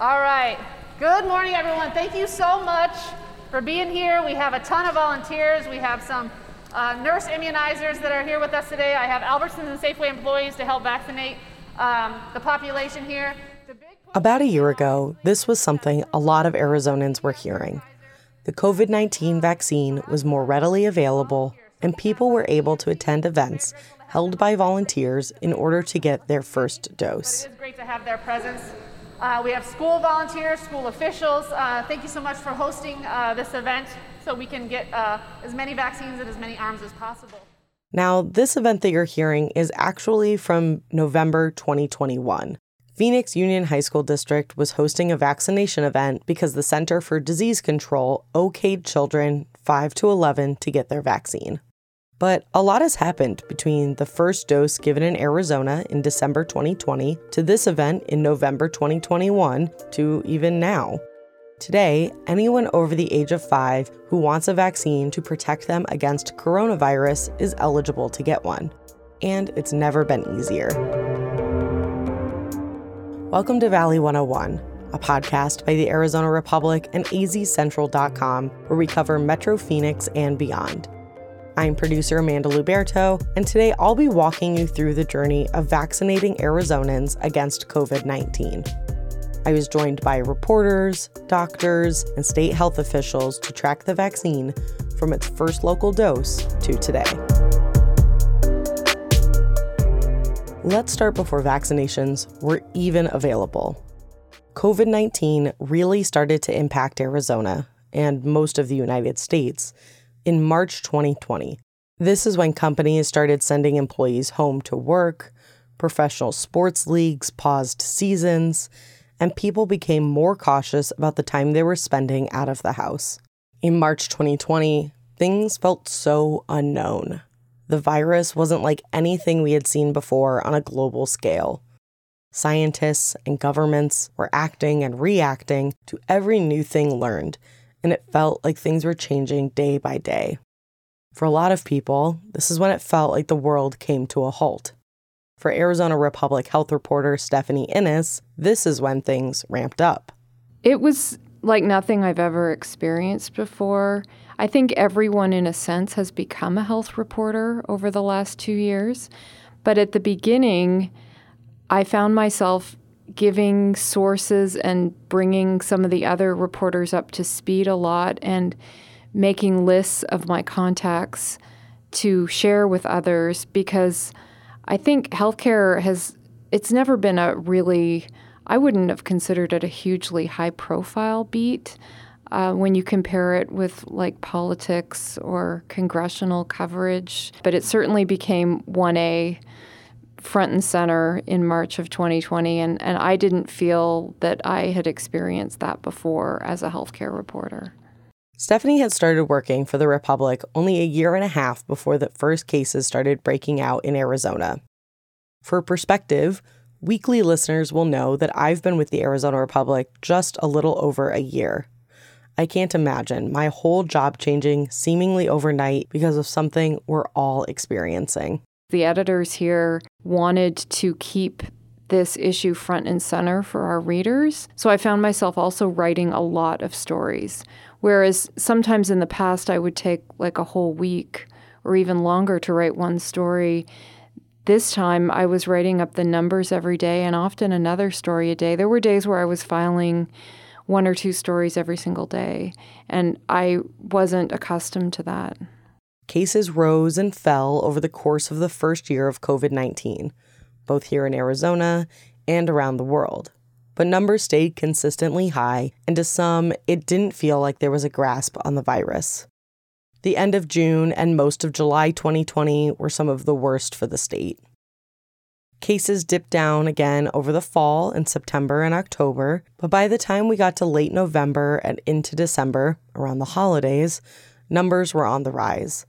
All right. Good morning, everyone. Thank you so much for being here. We have a ton of volunteers. We have some uh, nurse immunizers that are here with us today. I have Albertsons and Safeway employees to help vaccinate um, the population here. About a year ago, this was something a lot of Arizonans were hearing. The COVID 19 vaccine was more readily available, and people were able to attend events held by volunteers in order to get their first dose. It is great to have their presence. Uh, we have school volunteers, school officials. Uh, thank you so much for hosting uh, this event so we can get uh, as many vaccines and as many arms as possible. Now, this event that you're hearing is actually from November 2021. Phoenix Union High School District was hosting a vaccination event because the Center for Disease Control okayed children 5 to 11 to get their vaccine. But a lot has happened between the first dose given in Arizona in December 2020 to this event in November 2021 to even now. Today, anyone over the age of five who wants a vaccine to protect them against coronavirus is eligible to get one. And it's never been easier. Welcome to Valley 101, a podcast by the Arizona Republic and azcentral.com, where we cover Metro Phoenix and beyond. I'm producer Amanda Luberto, and today I'll be walking you through the journey of vaccinating Arizonans against COVID 19. I was joined by reporters, doctors, and state health officials to track the vaccine from its first local dose to today. Let's start before vaccinations were even available. COVID 19 really started to impact Arizona and most of the United States in March 2020. This is when companies started sending employees home to work, professional sports leagues paused seasons, and people became more cautious about the time they were spending out of the house. In March 2020, things felt so unknown. The virus wasn't like anything we had seen before on a global scale. Scientists and governments were acting and reacting to every new thing learned and it felt like things were changing day by day. For a lot of people, this is when it felt like the world came to a halt. For Arizona Republic health reporter Stephanie Innes, this is when things ramped up. It was like nothing I've ever experienced before. I think everyone, in a sense, has become a health reporter over the last two years. But at the beginning, I found myself giving sources and bringing some of the other reporters up to speed a lot and making lists of my contacts to share with others because I think healthcare has it's never been a really I wouldn't have considered it a hugely high profile beat uh, when you compare it with like politics or congressional coverage, but it certainly became 1A front and center in March of 2020, and, and I didn't feel that I had experienced that before as a healthcare reporter. Stephanie had started working for the Republic only a year and a half before the first cases started breaking out in Arizona. For perspective, weekly listeners will know that I've been with the Arizona Republic just a little over a year. I can't imagine my whole job changing seemingly overnight because of something we're all experiencing. The editors here wanted to keep this issue front and center for our readers. So I found myself also writing a lot of stories. Whereas sometimes in the past, I would take like a whole week or even longer to write one story. This time, I was writing up the numbers every day and often another story a day. There were days where I was filing one or two stories every single day, and I wasn't accustomed to that cases rose and fell over the course of the first year of COVID 19, both here in Arizona and around the world. But numbers stayed consistently high, and to some, it didn't feel like there was a grasp on the virus. The end of June and most of July 2020 were some of the worst for the state. Cases dipped down again over the fall in September and October, but by the time we got to late November and into December, around the holidays, numbers were on the rise.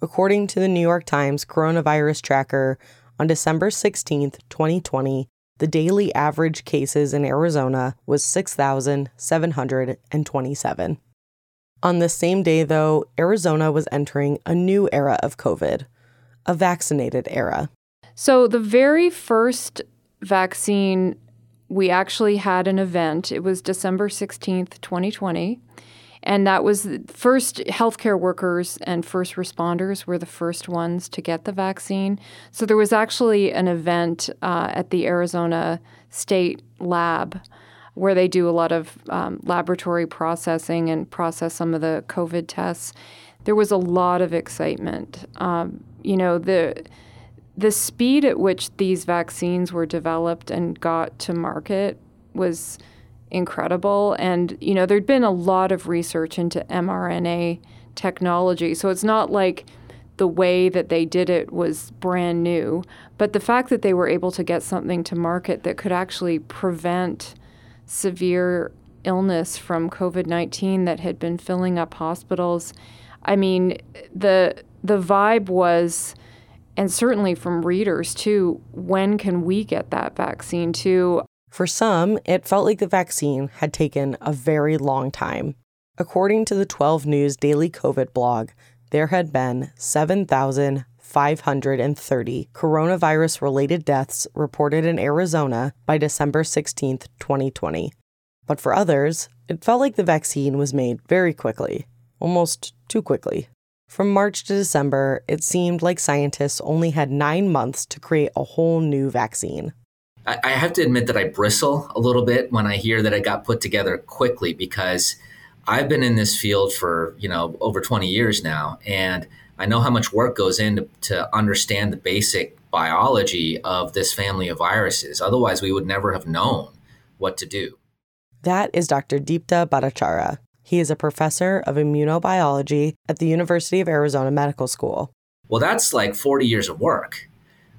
According to the New York Times coronavirus tracker, on December 16, 2020, the daily average cases in Arizona was 6,727. On the same day, though, Arizona was entering a new era of COVID, a vaccinated era. So, the very first vaccine we actually had an event. It was December 16th, 2020. And that was first healthcare workers and first responders were the first ones to get the vaccine. So there was actually an event uh, at the Arizona State Lab where they do a lot of um, laboratory processing and process some of the COVID tests. There was a lot of excitement. Um, you know, the the speed at which these vaccines were developed and got to market was incredible. And, you know, there'd been a lot of research into mRNA technology. So it's not like the way that they did it was brand new. But the fact that they were able to get something to market that could actually prevent severe illness from COVID 19 that had been filling up hospitals. I mean, the, the vibe was, and certainly from readers too, when can we get that vaccine too? For some, it felt like the vaccine had taken a very long time. According to the 12 News Daily COVID blog, there had been 7,530 coronavirus related deaths reported in Arizona by December 16, 2020. But for others, it felt like the vaccine was made very quickly, almost too quickly. From March to December, it seemed like scientists only had nine months to create a whole new vaccine. I have to admit that I bristle a little bit when I hear that it got put together quickly because I've been in this field for you know over 20 years now, and I know how much work goes into to understand the basic biology of this family of viruses. Otherwise, we would never have known what to do. That is Dr. Deepta Bhattacharya. He is a professor of immunobiology at the University of Arizona Medical School. Well, that's like 40 years of work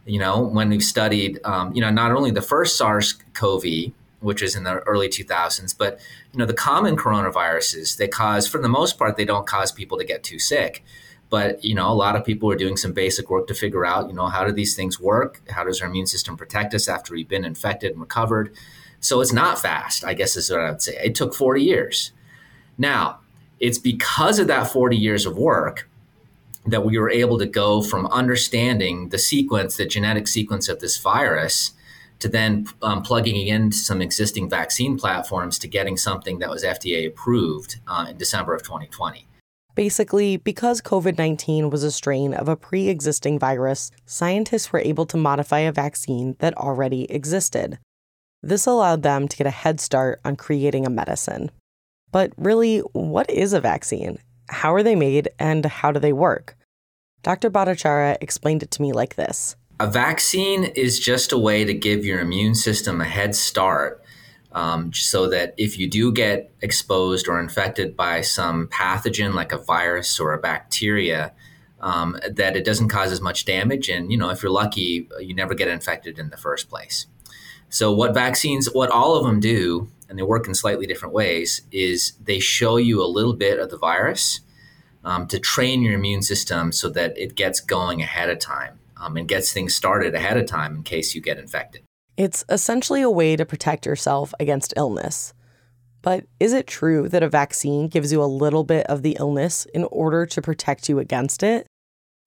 you know, when we've studied, um, you know, not only the first SARS-CoV, which is in the early 2000s, but you know, the common coronaviruses they cause, for the most part, they don't cause people to get too sick. But you know, a lot of people are doing some basic work to figure out, you know, how do these things work? How does our immune system protect us after we've been infected and recovered? So it's not fast, I guess is what I would say. It took 40 years. Now, it's because of that 40 years of work that we were able to go from understanding the sequence, the genetic sequence of this virus, to then um, plugging in some existing vaccine platforms to getting something that was FDA approved uh, in December of 2020. Basically, because COVID 19 was a strain of a pre existing virus, scientists were able to modify a vaccine that already existed. This allowed them to get a head start on creating a medicine. But really, what is a vaccine? How are they made and how do they work? Dr. Bhattacharya explained it to me like this A vaccine is just a way to give your immune system a head start um, so that if you do get exposed or infected by some pathogen like a virus or a bacteria, um, that it doesn't cause as much damage. And, you know, if you're lucky, you never get infected in the first place. So, what vaccines, what all of them do, and they work in slightly different ways, is they show you a little bit of the virus um, to train your immune system so that it gets going ahead of time um, and gets things started ahead of time in case you get infected. It's essentially a way to protect yourself against illness. But is it true that a vaccine gives you a little bit of the illness in order to protect you against it?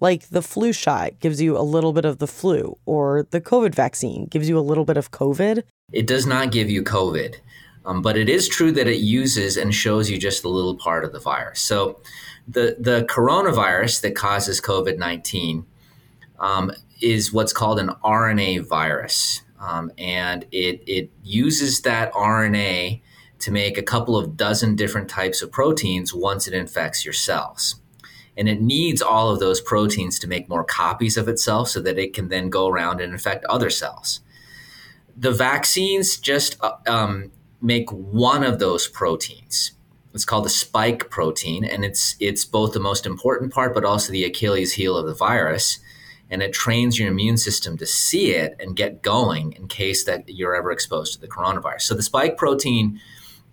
Like the flu shot gives you a little bit of the flu, or the COVID vaccine gives you a little bit of COVID? It does not give you COVID, um, but it is true that it uses and shows you just a little part of the virus. So the the coronavirus that causes COVID nineteen um, is what's called an RNA virus, um, and it it uses that RNA to make a couple of dozen different types of proteins once it infects your cells. And it needs all of those proteins to make more copies of itself so that it can then go around and infect other cells. The vaccines just uh, um, make one of those proteins. It's called the spike protein, and it's it's both the most important part, but also the Achilles heel of the virus. And it trains your immune system to see it and get going in case that you're ever exposed to the coronavirus. So the spike protein,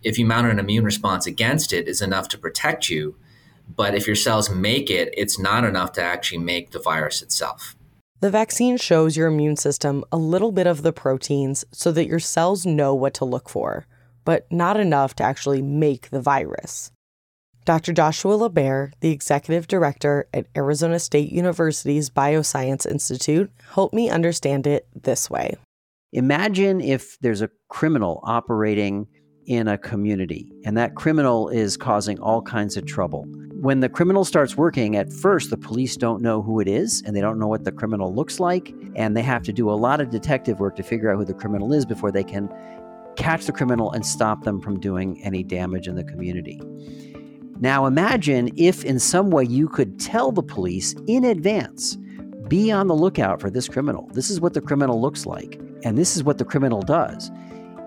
if you mount an immune response against it, is enough to protect you. But if your cells make it, it's not enough to actually make the virus itself. The vaccine shows your immune system a little bit of the proteins so that your cells know what to look for but not enough to actually make the virus. Dr. Joshua LaBaer, the executive director at Arizona State University's Bioscience Institute, helped me understand it this way. Imagine if there's a criminal operating in a community and that criminal is causing all kinds of trouble. When the criminal starts working, at first the police don't know who it is and they don't know what the criminal looks like. And they have to do a lot of detective work to figure out who the criminal is before they can catch the criminal and stop them from doing any damage in the community. Now imagine if in some way you could tell the police in advance be on the lookout for this criminal. This is what the criminal looks like, and this is what the criminal does.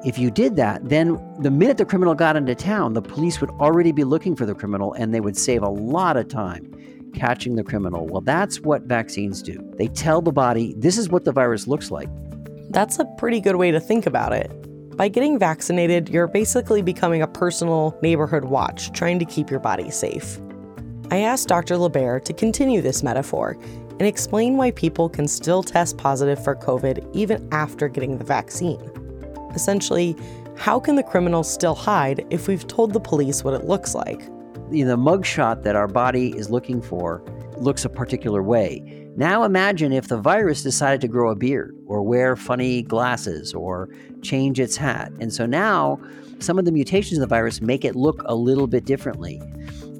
If you did that, then the minute the criminal got into town, the police would already be looking for the criminal and they would save a lot of time catching the criminal. Well, that's what vaccines do. They tell the body, this is what the virus looks like. That's a pretty good way to think about it. By getting vaccinated, you're basically becoming a personal neighborhood watch, trying to keep your body safe. I asked Dr. LaBaer to continue this metaphor and explain why people can still test positive for COVID even after getting the vaccine. Essentially, how can the criminal still hide if we've told the police what it looks like? The mugshot that our body is looking for looks a particular way. Now imagine if the virus decided to grow a beard or wear funny glasses or change its hat. And so now some of the mutations of the virus make it look a little bit differently.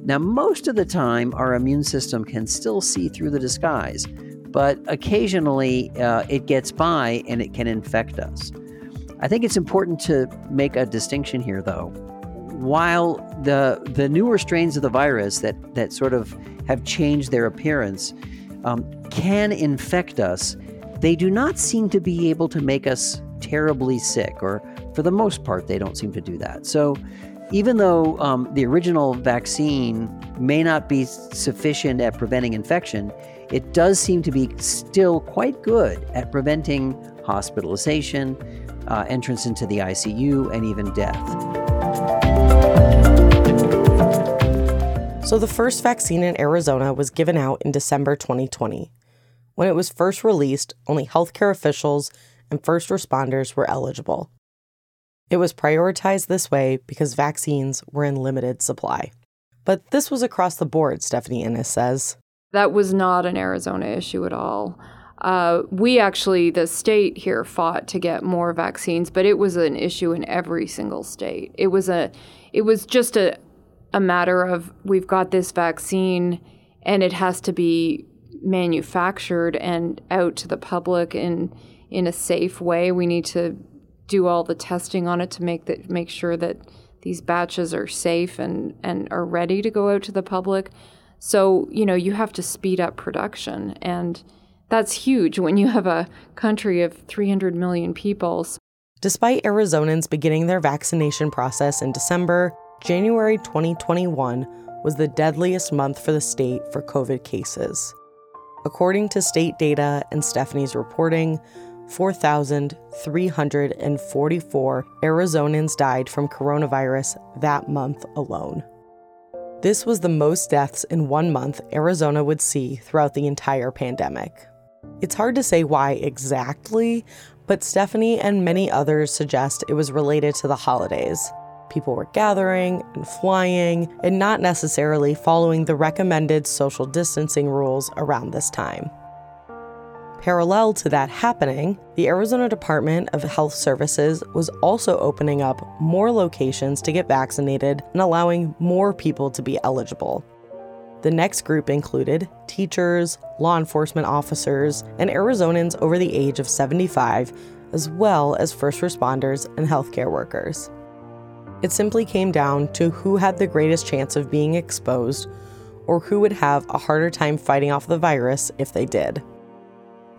Now, most of the time, our immune system can still see through the disguise, but occasionally uh, it gets by and it can infect us. I think it's important to make a distinction here, though. While the the newer strains of the virus that that sort of have changed their appearance um, can infect us, they do not seem to be able to make us terribly sick, or for the most part, they don't seem to do that. So even though um, the original vaccine may not be sufficient at preventing infection, it does seem to be still quite good at preventing hospitalization, uh, entrance into the ICU, and even death. So, the first vaccine in Arizona was given out in December 2020. When it was first released, only healthcare officials and first responders were eligible. It was prioritized this way because vaccines were in limited supply. But this was across the board, Stephanie Innes says. That was not an Arizona issue at all. Uh, we actually, the state here fought to get more vaccines, but it was an issue in every single state. It was a, it was just a, a matter of we've got this vaccine and it has to be manufactured and out to the public in in a safe way. We need to do all the testing on it to make that make sure that these batches are safe and and are ready to go out to the public. So, you know, you have to speed up production and that's huge when you have a country of 300 million people. Despite Arizonans beginning their vaccination process in December, January 2021 was the deadliest month for the state for COVID cases. According to state data and Stephanie's reporting, 4,344 Arizonans died from coronavirus that month alone. This was the most deaths in one month Arizona would see throughout the entire pandemic. It's hard to say why exactly, but Stephanie and many others suggest it was related to the holidays. People were gathering and flying and not necessarily following the recommended social distancing rules around this time. Parallel to that happening, the Arizona Department of Health Services was also opening up more locations to get vaccinated and allowing more people to be eligible. The next group included teachers, law enforcement officers, and Arizonans over the age of 75, as well as first responders and healthcare workers. It simply came down to who had the greatest chance of being exposed or who would have a harder time fighting off the virus if they did.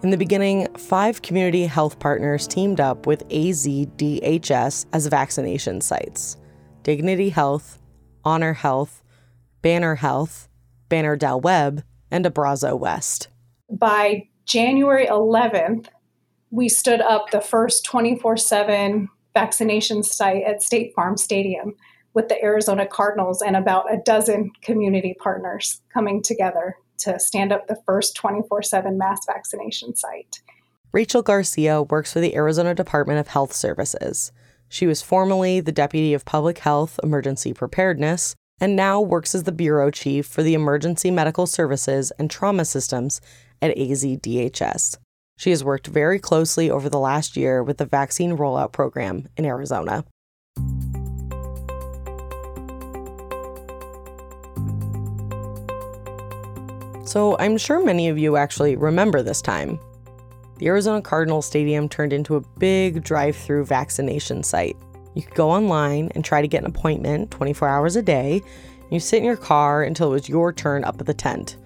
In the beginning, five community health partners teamed up with AZDHS as vaccination sites Dignity Health, Honor Health, Banner Health, Banner Del Webb, and Abrazo West. By January 11th, we stood up the first 24 7 vaccination site at State Farm Stadium with the Arizona Cardinals and about a dozen community partners coming together to stand up the first 24 7 mass vaccination site. Rachel Garcia works for the Arizona Department of Health Services. She was formerly the Deputy of Public Health Emergency Preparedness and now works as the Bureau Chief for the Emergency Medical Services and Trauma Systems at AZDHS. She has worked very closely over the last year with the vaccine rollout program in Arizona. So I'm sure many of you actually remember this time. The Arizona Cardinals Stadium turned into a big drive through vaccination site. You could go online and try to get an appointment 24 hours a day. You sit in your car until it was your turn up at the tent.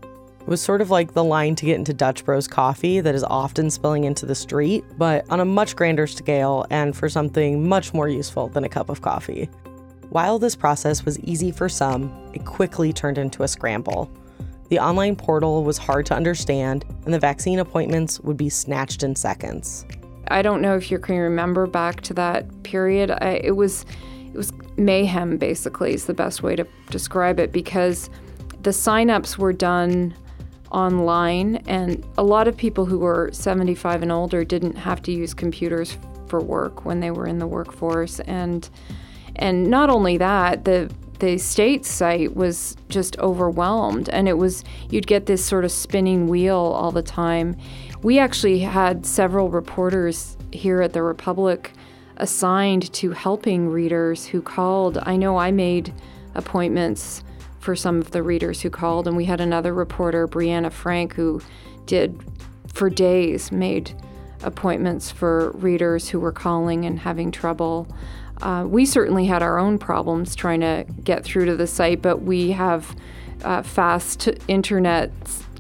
It was sort of like the line to get into Dutch Bros coffee that is often spilling into the street, but on a much grander scale and for something much more useful than a cup of coffee. While this process was easy for some, it quickly turned into a scramble. The online portal was hard to understand, and the vaccine appointments would be snatched in seconds. I don't know if you can remember back to that period. I, it was it was mayhem basically is the best way to describe it because the signups were done online and a lot of people who were 75 and older didn't have to use computers for work when they were in the workforce. And and not only that the the state site was just overwhelmed and it was you'd get this sort of spinning wheel all the time. We actually had several reporters here at the republic assigned to helping readers who called. I know i made appointments for some of the readers who called and we had another reporter BrieAnna Frank who did for days made appointments for readers who were calling and having trouble uh, we certainly had our own problems trying to get through to the site, but we have uh, fast internet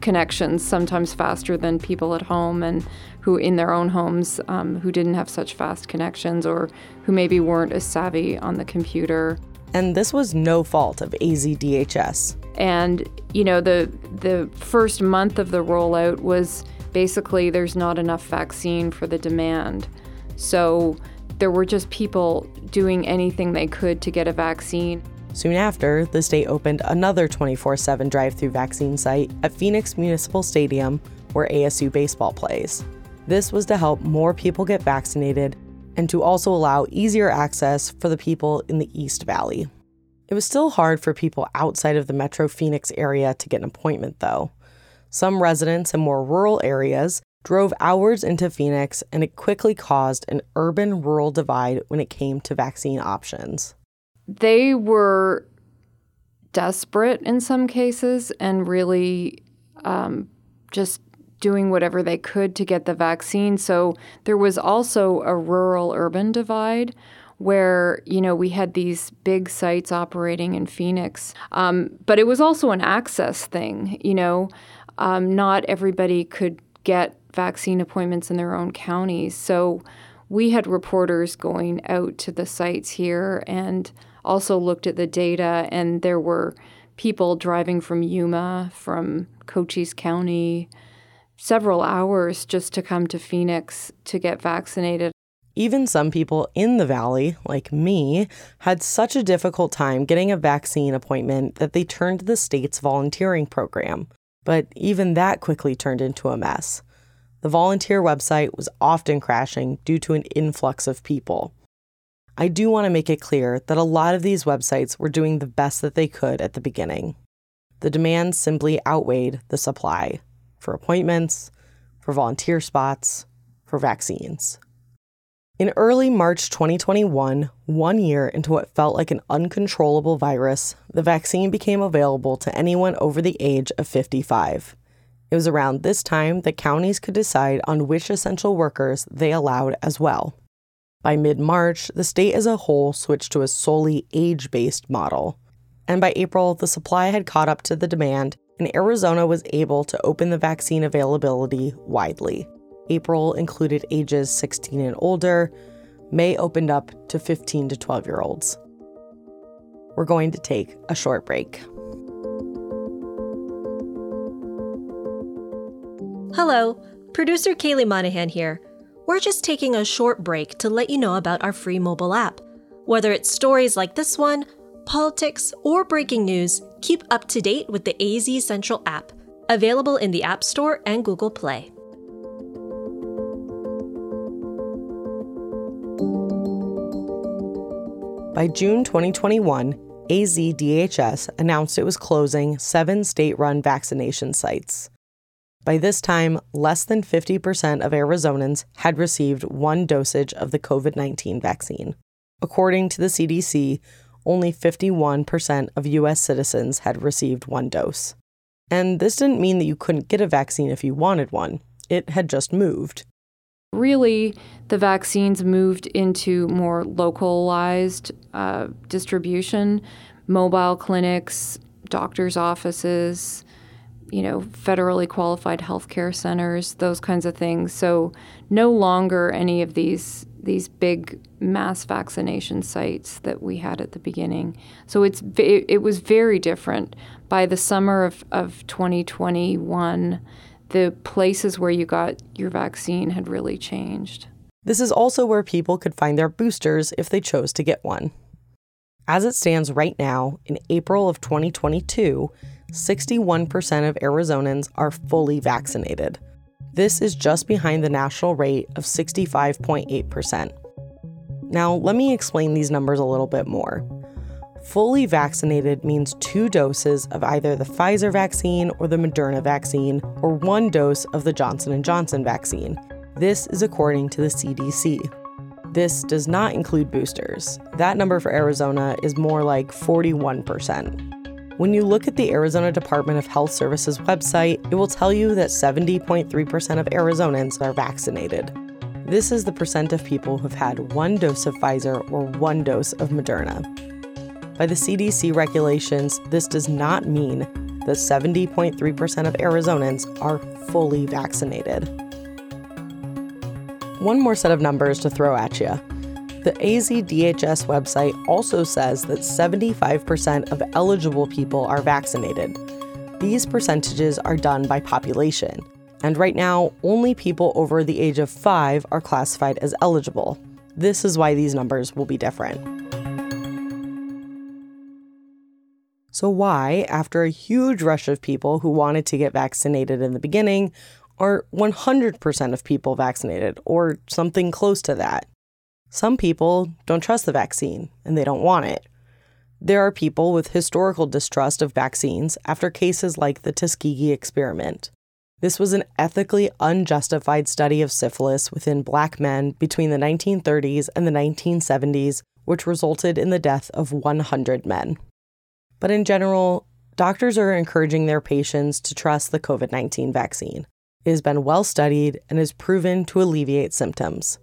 connections, sometimes faster than people at home and who in their own homes um, who didn't have such fast connections or who maybe weren't as savvy on the computer. And this was no fault of AZDHS. And you know the the first month of the rollout was basically there's not enough vaccine for the demand. So there were just people doing anything they could to get a vaccine. Soon after, the state opened another 24 7 drive through vaccine site at Phoenix Municipal Stadium, where ASU baseball plays. This was to help more people get vaccinated and to also allow easier access for the people in the East Valley. It was still hard for people outside of the Metro Phoenix area to get an appointment, though. Some residents in more rural areas drove hours into Phoenix, and it quickly caused an urban rural divide when it came to vaccine options. They were desperate in some cases and really um, just doing whatever they could to get the vaccine. So there was also a rural urban divide where you know we had these big sites operating in Phoenix, um, but it was also an access thing. You know, um, not everybody could get vaccine appointments in their own counties. So we had reporters going out to the sites here and also looked at the data, and there were people driving from Yuma, from Cochise County, several hours just to come to Phoenix to get vaccinated. Even some people in the valley, like me, had such a difficult time getting a vaccine appointment that they turned to the state's volunteering program. But even that quickly turned into a mess. The volunteer website was often crashing due to an influx of people. I do want to make it clear that a lot of these websites were doing the best that they could at the beginning. The demand simply outweighed the supply for appointments, for volunteer spots, for vaccines. In early March 2021, one year into what felt like an uncontrollable virus, the vaccine became available to anyone over the age of 55. It was around this time that counties could decide on which essential workers they allowed as well. By mid March, the state as a whole switched to a solely age based model. And by April, the supply had caught up to the demand, and Arizona was able to open the vaccine availability widely. April included ages 16 and older, May opened up to 15 to 12 year olds. We're going to take a short break. Hello, producer Kaely Monahan here. We're just taking a short break to let you know about our free mobile app. Whether it's stories like this one, politics, or breaking news, keep up to date with the AZ Central app, available in the App Store and Google Play. By June 2021, AZDHS announced it was closing seven state run vaccination sites. By this time, less than 50% of Arizonans had received one dosage of the COVID 19 vaccine. According to the CDC, only 51% of US citizens had received one dose. And this didn't mean that you couldn't get a vaccine if you wanted one, it had just moved. Really, the vaccines moved into more localized uh, distribution, mobile clinics, doctors' offices, you know, federally qualified healthcare centers, those kinds of things. So no longer any of these these big mass vaccination sites that we had at the beginning. So it's it, it was very different. By the summer of, of 2021, the places where you got your vaccine had really changed. This is also where people could find their boosters if they chose to get one. As it stands right now, in April of 2022, 61% of Arizonans are fully vaccinated. This is just behind the national rate of 65.8%. Now, let me explain these numbers a little bit more. Fully vaccinated means two doses of either the Pfizer vaccine or the Moderna vaccine or one dose of the Johnson & Johnson vaccine. This is according to the CDC. This does not include boosters. That number for Arizona is more like 41%. When you look at the Arizona Department of Health Services website, it will tell you that 70.3% of Arizonans are vaccinated. This is the percent of people who've had one dose of Pfizer or one dose of Moderna. By the CDC regulations, this does not mean that 70.3% of Arizonans are fully vaccinated. One more set of numbers to throw at you. The AZDHS website also says that 75% of eligible people are vaccinated. These percentages are done by population, and right now, only people over the age of 5 are classified as eligible. This is why these numbers will be different. So, why, after a huge rush of people who wanted to get vaccinated in the beginning, are 100% of people vaccinated, or something close to that? Some people don't trust the vaccine and they don't want it. There are people with historical distrust of vaccines after cases like the Tuskegee experiment. This was an ethically unjustified study of syphilis within black men between the 1930s and the 1970s, which resulted in the death of 100 men. But in general, doctors are encouraging their patients to trust the COVID 19 vaccine. It has been well studied and is proven to alleviate symptoms.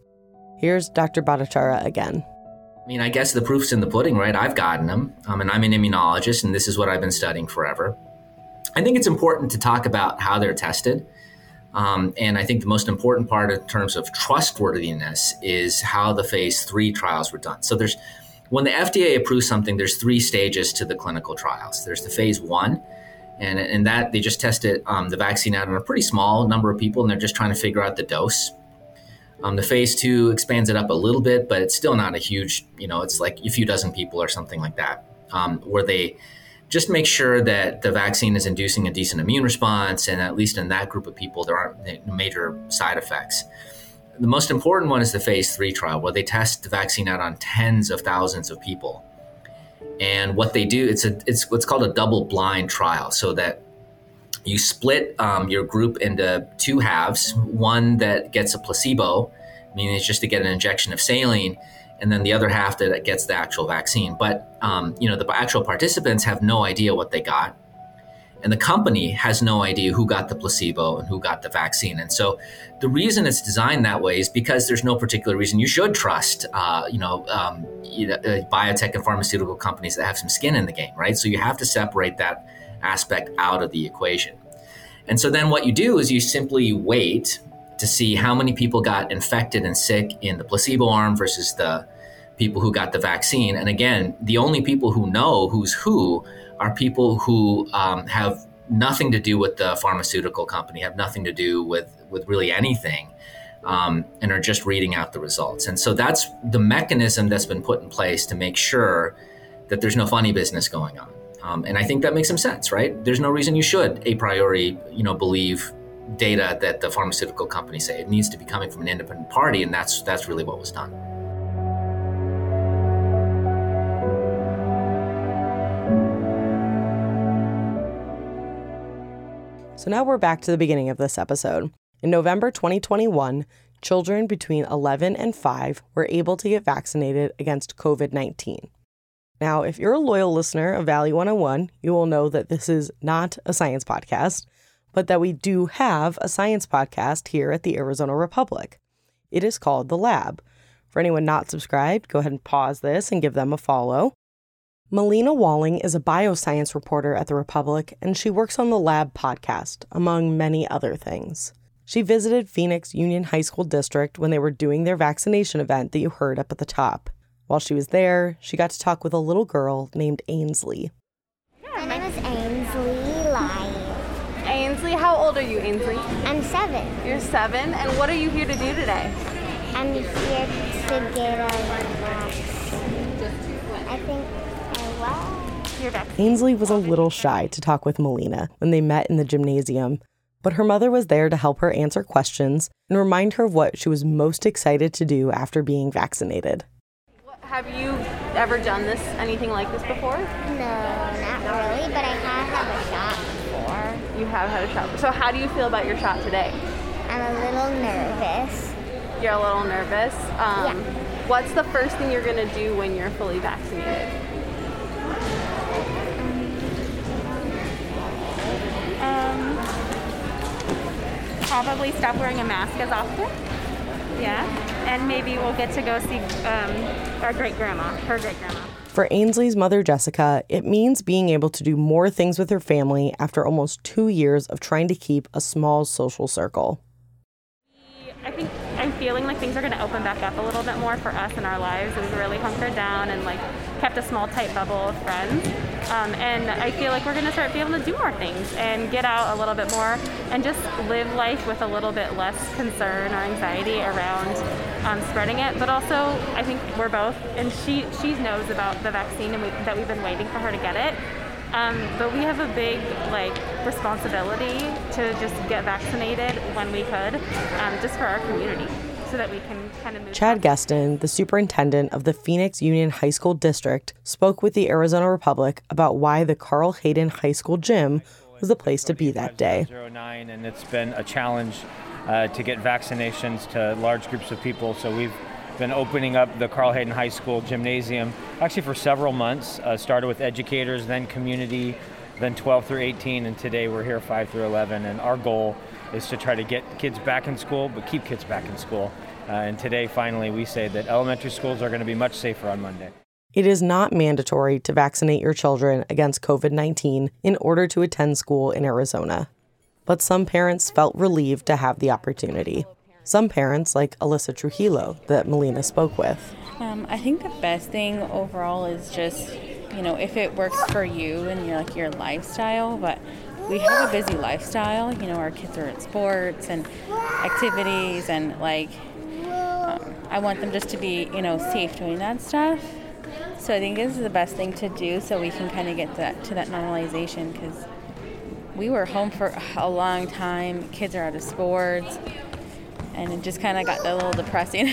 Here's Dr. Bhattacharya again. I mean, I guess the proof's in the pudding, right? I've gotten them, um, and I'm an immunologist, and this is what I've been studying forever. I think it's important to talk about how they're tested. Um, and I think the most important part in terms of trustworthiness is how the phase three trials were done. So there's when the FDA approves something, there's three stages to the clinical trials. There's the phase one, and in that they just tested um, the vaccine out on a pretty small number of people, and they're just trying to figure out the dose. Um, the phase two expands it up a little bit, but it's still not a huge, you know, it's like a few dozen people or something like that, um, where they just make sure that the vaccine is inducing a decent immune response, and at least in that group of people, there aren't major side effects. The most important one is the phase three trial, where they test the vaccine out on tens of thousands of people. And what they do, it's a it's what's called a double blind trial, so that you split um, your group into two halves. One that gets a placebo meaning it's just to get an injection of saline and then the other half that gets the actual vaccine. But um, you know the actual participants have no idea what they got and the company has no idea who got the placebo and who got the vaccine. And so the reason it's designed that way is because there's no particular reason. You should trust uh, you know um, uh, biotech and pharmaceutical companies that have some skin in the game right? So you have to separate that aspect out of the equation. And so then what you do is you simply wait to see how many people got infected and sick in the placebo arm versus the people who got the vaccine. And again, the only people who know who's who are people who um, have nothing to do with the pharmaceutical company, have nothing to do with, with really anything. Um, and are just reading out the results. And so that's the mechanism that's been put in place to make sure that there's no funny business going on. Um, and I think that makes some sense, right? There's no reason you should a priori, you know, believe data that the pharmaceutical companies say. It needs to be coming from an independent party, and that's that's really what was done. So now we're back to the beginning of this episode. In November 2021, children between 11 and 5 were able to get vaccinated against COVID 19. Now, if you're a loyal listener of Valley 101, you will know that this is not a science podcast, but that we do have a science podcast here at the Arizona Republic. It is called The Lab. For anyone not subscribed, go ahead and pause this and give them a follow. Melina Walling is a bioscience reporter at the Republic, and she works on the Lab podcast, among many other things. She visited Phoenix Union High School District when they were doing their vaccination event that you heard up at the top. While she was there, she got to talk with a little girl named Ainsley. My name is Ainsley Lyon. Ainsley, how old are you, Ainsley? I'm seven. You're seven, and what are you here to do today? I'm here to get a vaccine. I think I was. Ainsley was a little shy to talk with Melina when they met in the gymnasium, but her mother was there to help her answer questions and remind her of what she was most excited to do after being vaccinated. Have you ever done this, anything like this before? No, not really, but I have had a shot before. You have had a shot. So how do you feel about your shot today? I'm a little nervous. You're a little nervous. Um, Yeah. What's the first thing you're gonna do when you're fully vaccinated? Um, probably stop wearing a mask as often. Yeah, and maybe we'll get to go see um, our great grandma, her great grandma. For Ainsley's mother, Jessica, it means being able to do more things with her family after almost two years of trying to keep a small social circle. I think feeling like things are going to open back up a little bit more for us in our lives. We've really hunkered down and like kept a small, tight bubble of friends. Um, and I feel like we're going to start being able to do more things and get out a little bit more and just live life with a little bit less concern or anxiety around um, spreading it. But also, I think we're both, and she she knows about the vaccine and we, that we've been waiting for her to get it. Um, but we have a big like responsibility to just get vaccinated when we could, um, just for our community, so that we can kind of move. Chad past- Gestson, the superintendent of the Phoenix Union High School District, spoke with the Arizona Republic about why the Carl Hayden High School gym was the place to be that day. 09, and it's been a challenge uh, to get vaccinations to large groups of people. So we've been opening up the Carl Hayden High School gymnasium actually for several months. Uh, started with educators, then community, then 12 through 18, and today we're here 5 through 11. And our goal is to try to get kids back in school, but keep kids back in school. Uh, and today, finally, we say that elementary schools are going to be much safer on Monday. It is not mandatory to vaccinate your children against COVID 19 in order to attend school in Arizona. But some parents felt relieved to have the opportunity. Some parents, like Alyssa Trujillo, that Melina spoke with, Um, I think the best thing overall is just, you know, if it works for you and your like your lifestyle. But we have a busy lifestyle. You know, our kids are at sports and activities, and like, I want them just to be, you know, safe doing that stuff. So I think this is the best thing to do, so we can kind of get that to that normalization because we were home for a long time. Kids are out of sports, and it just kind of got a little depressing.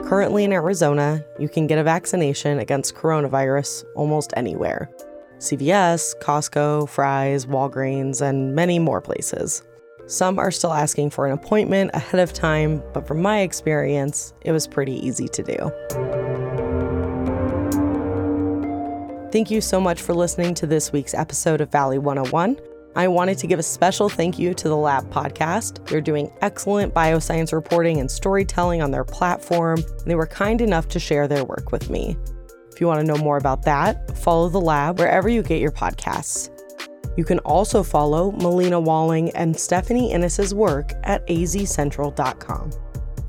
Currently in Arizona, you can get a vaccination against coronavirus almost anywhere CVS, Costco, Fry's, Walgreens, and many more places. Some are still asking for an appointment ahead of time, but from my experience, it was pretty easy to do. Thank you so much for listening to this week's episode of Valley 101. I wanted to give a special thank you to the Lab podcast. They're doing excellent bioscience reporting and storytelling on their platform, and they were kind enough to share their work with me. If you want to know more about that, follow the lab wherever you get your podcasts. You can also follow Melina Walling and Stephanie Innes's work at azcentral.com.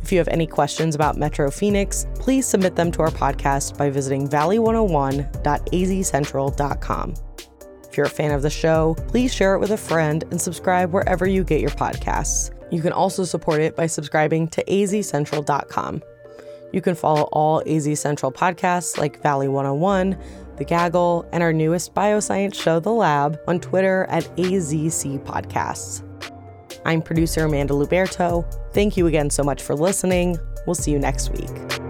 If you have any questions about Metro Phoenix, please submit them to our podcast by visiting valley101.azcentral.com. If you're a fan of the show, please share it with a friend and subscribe wherever you get your podcasts. You can also support it by subscribing to azcentral.com. You can follow all AZ Central podcasts like Valley 101, The Gaggle, and our newest bioscience show, The Lab, on Twitter at AZC Podcasts. I'm producer Amanda Luberto. Thank you again so much for listening. We'll see you next week.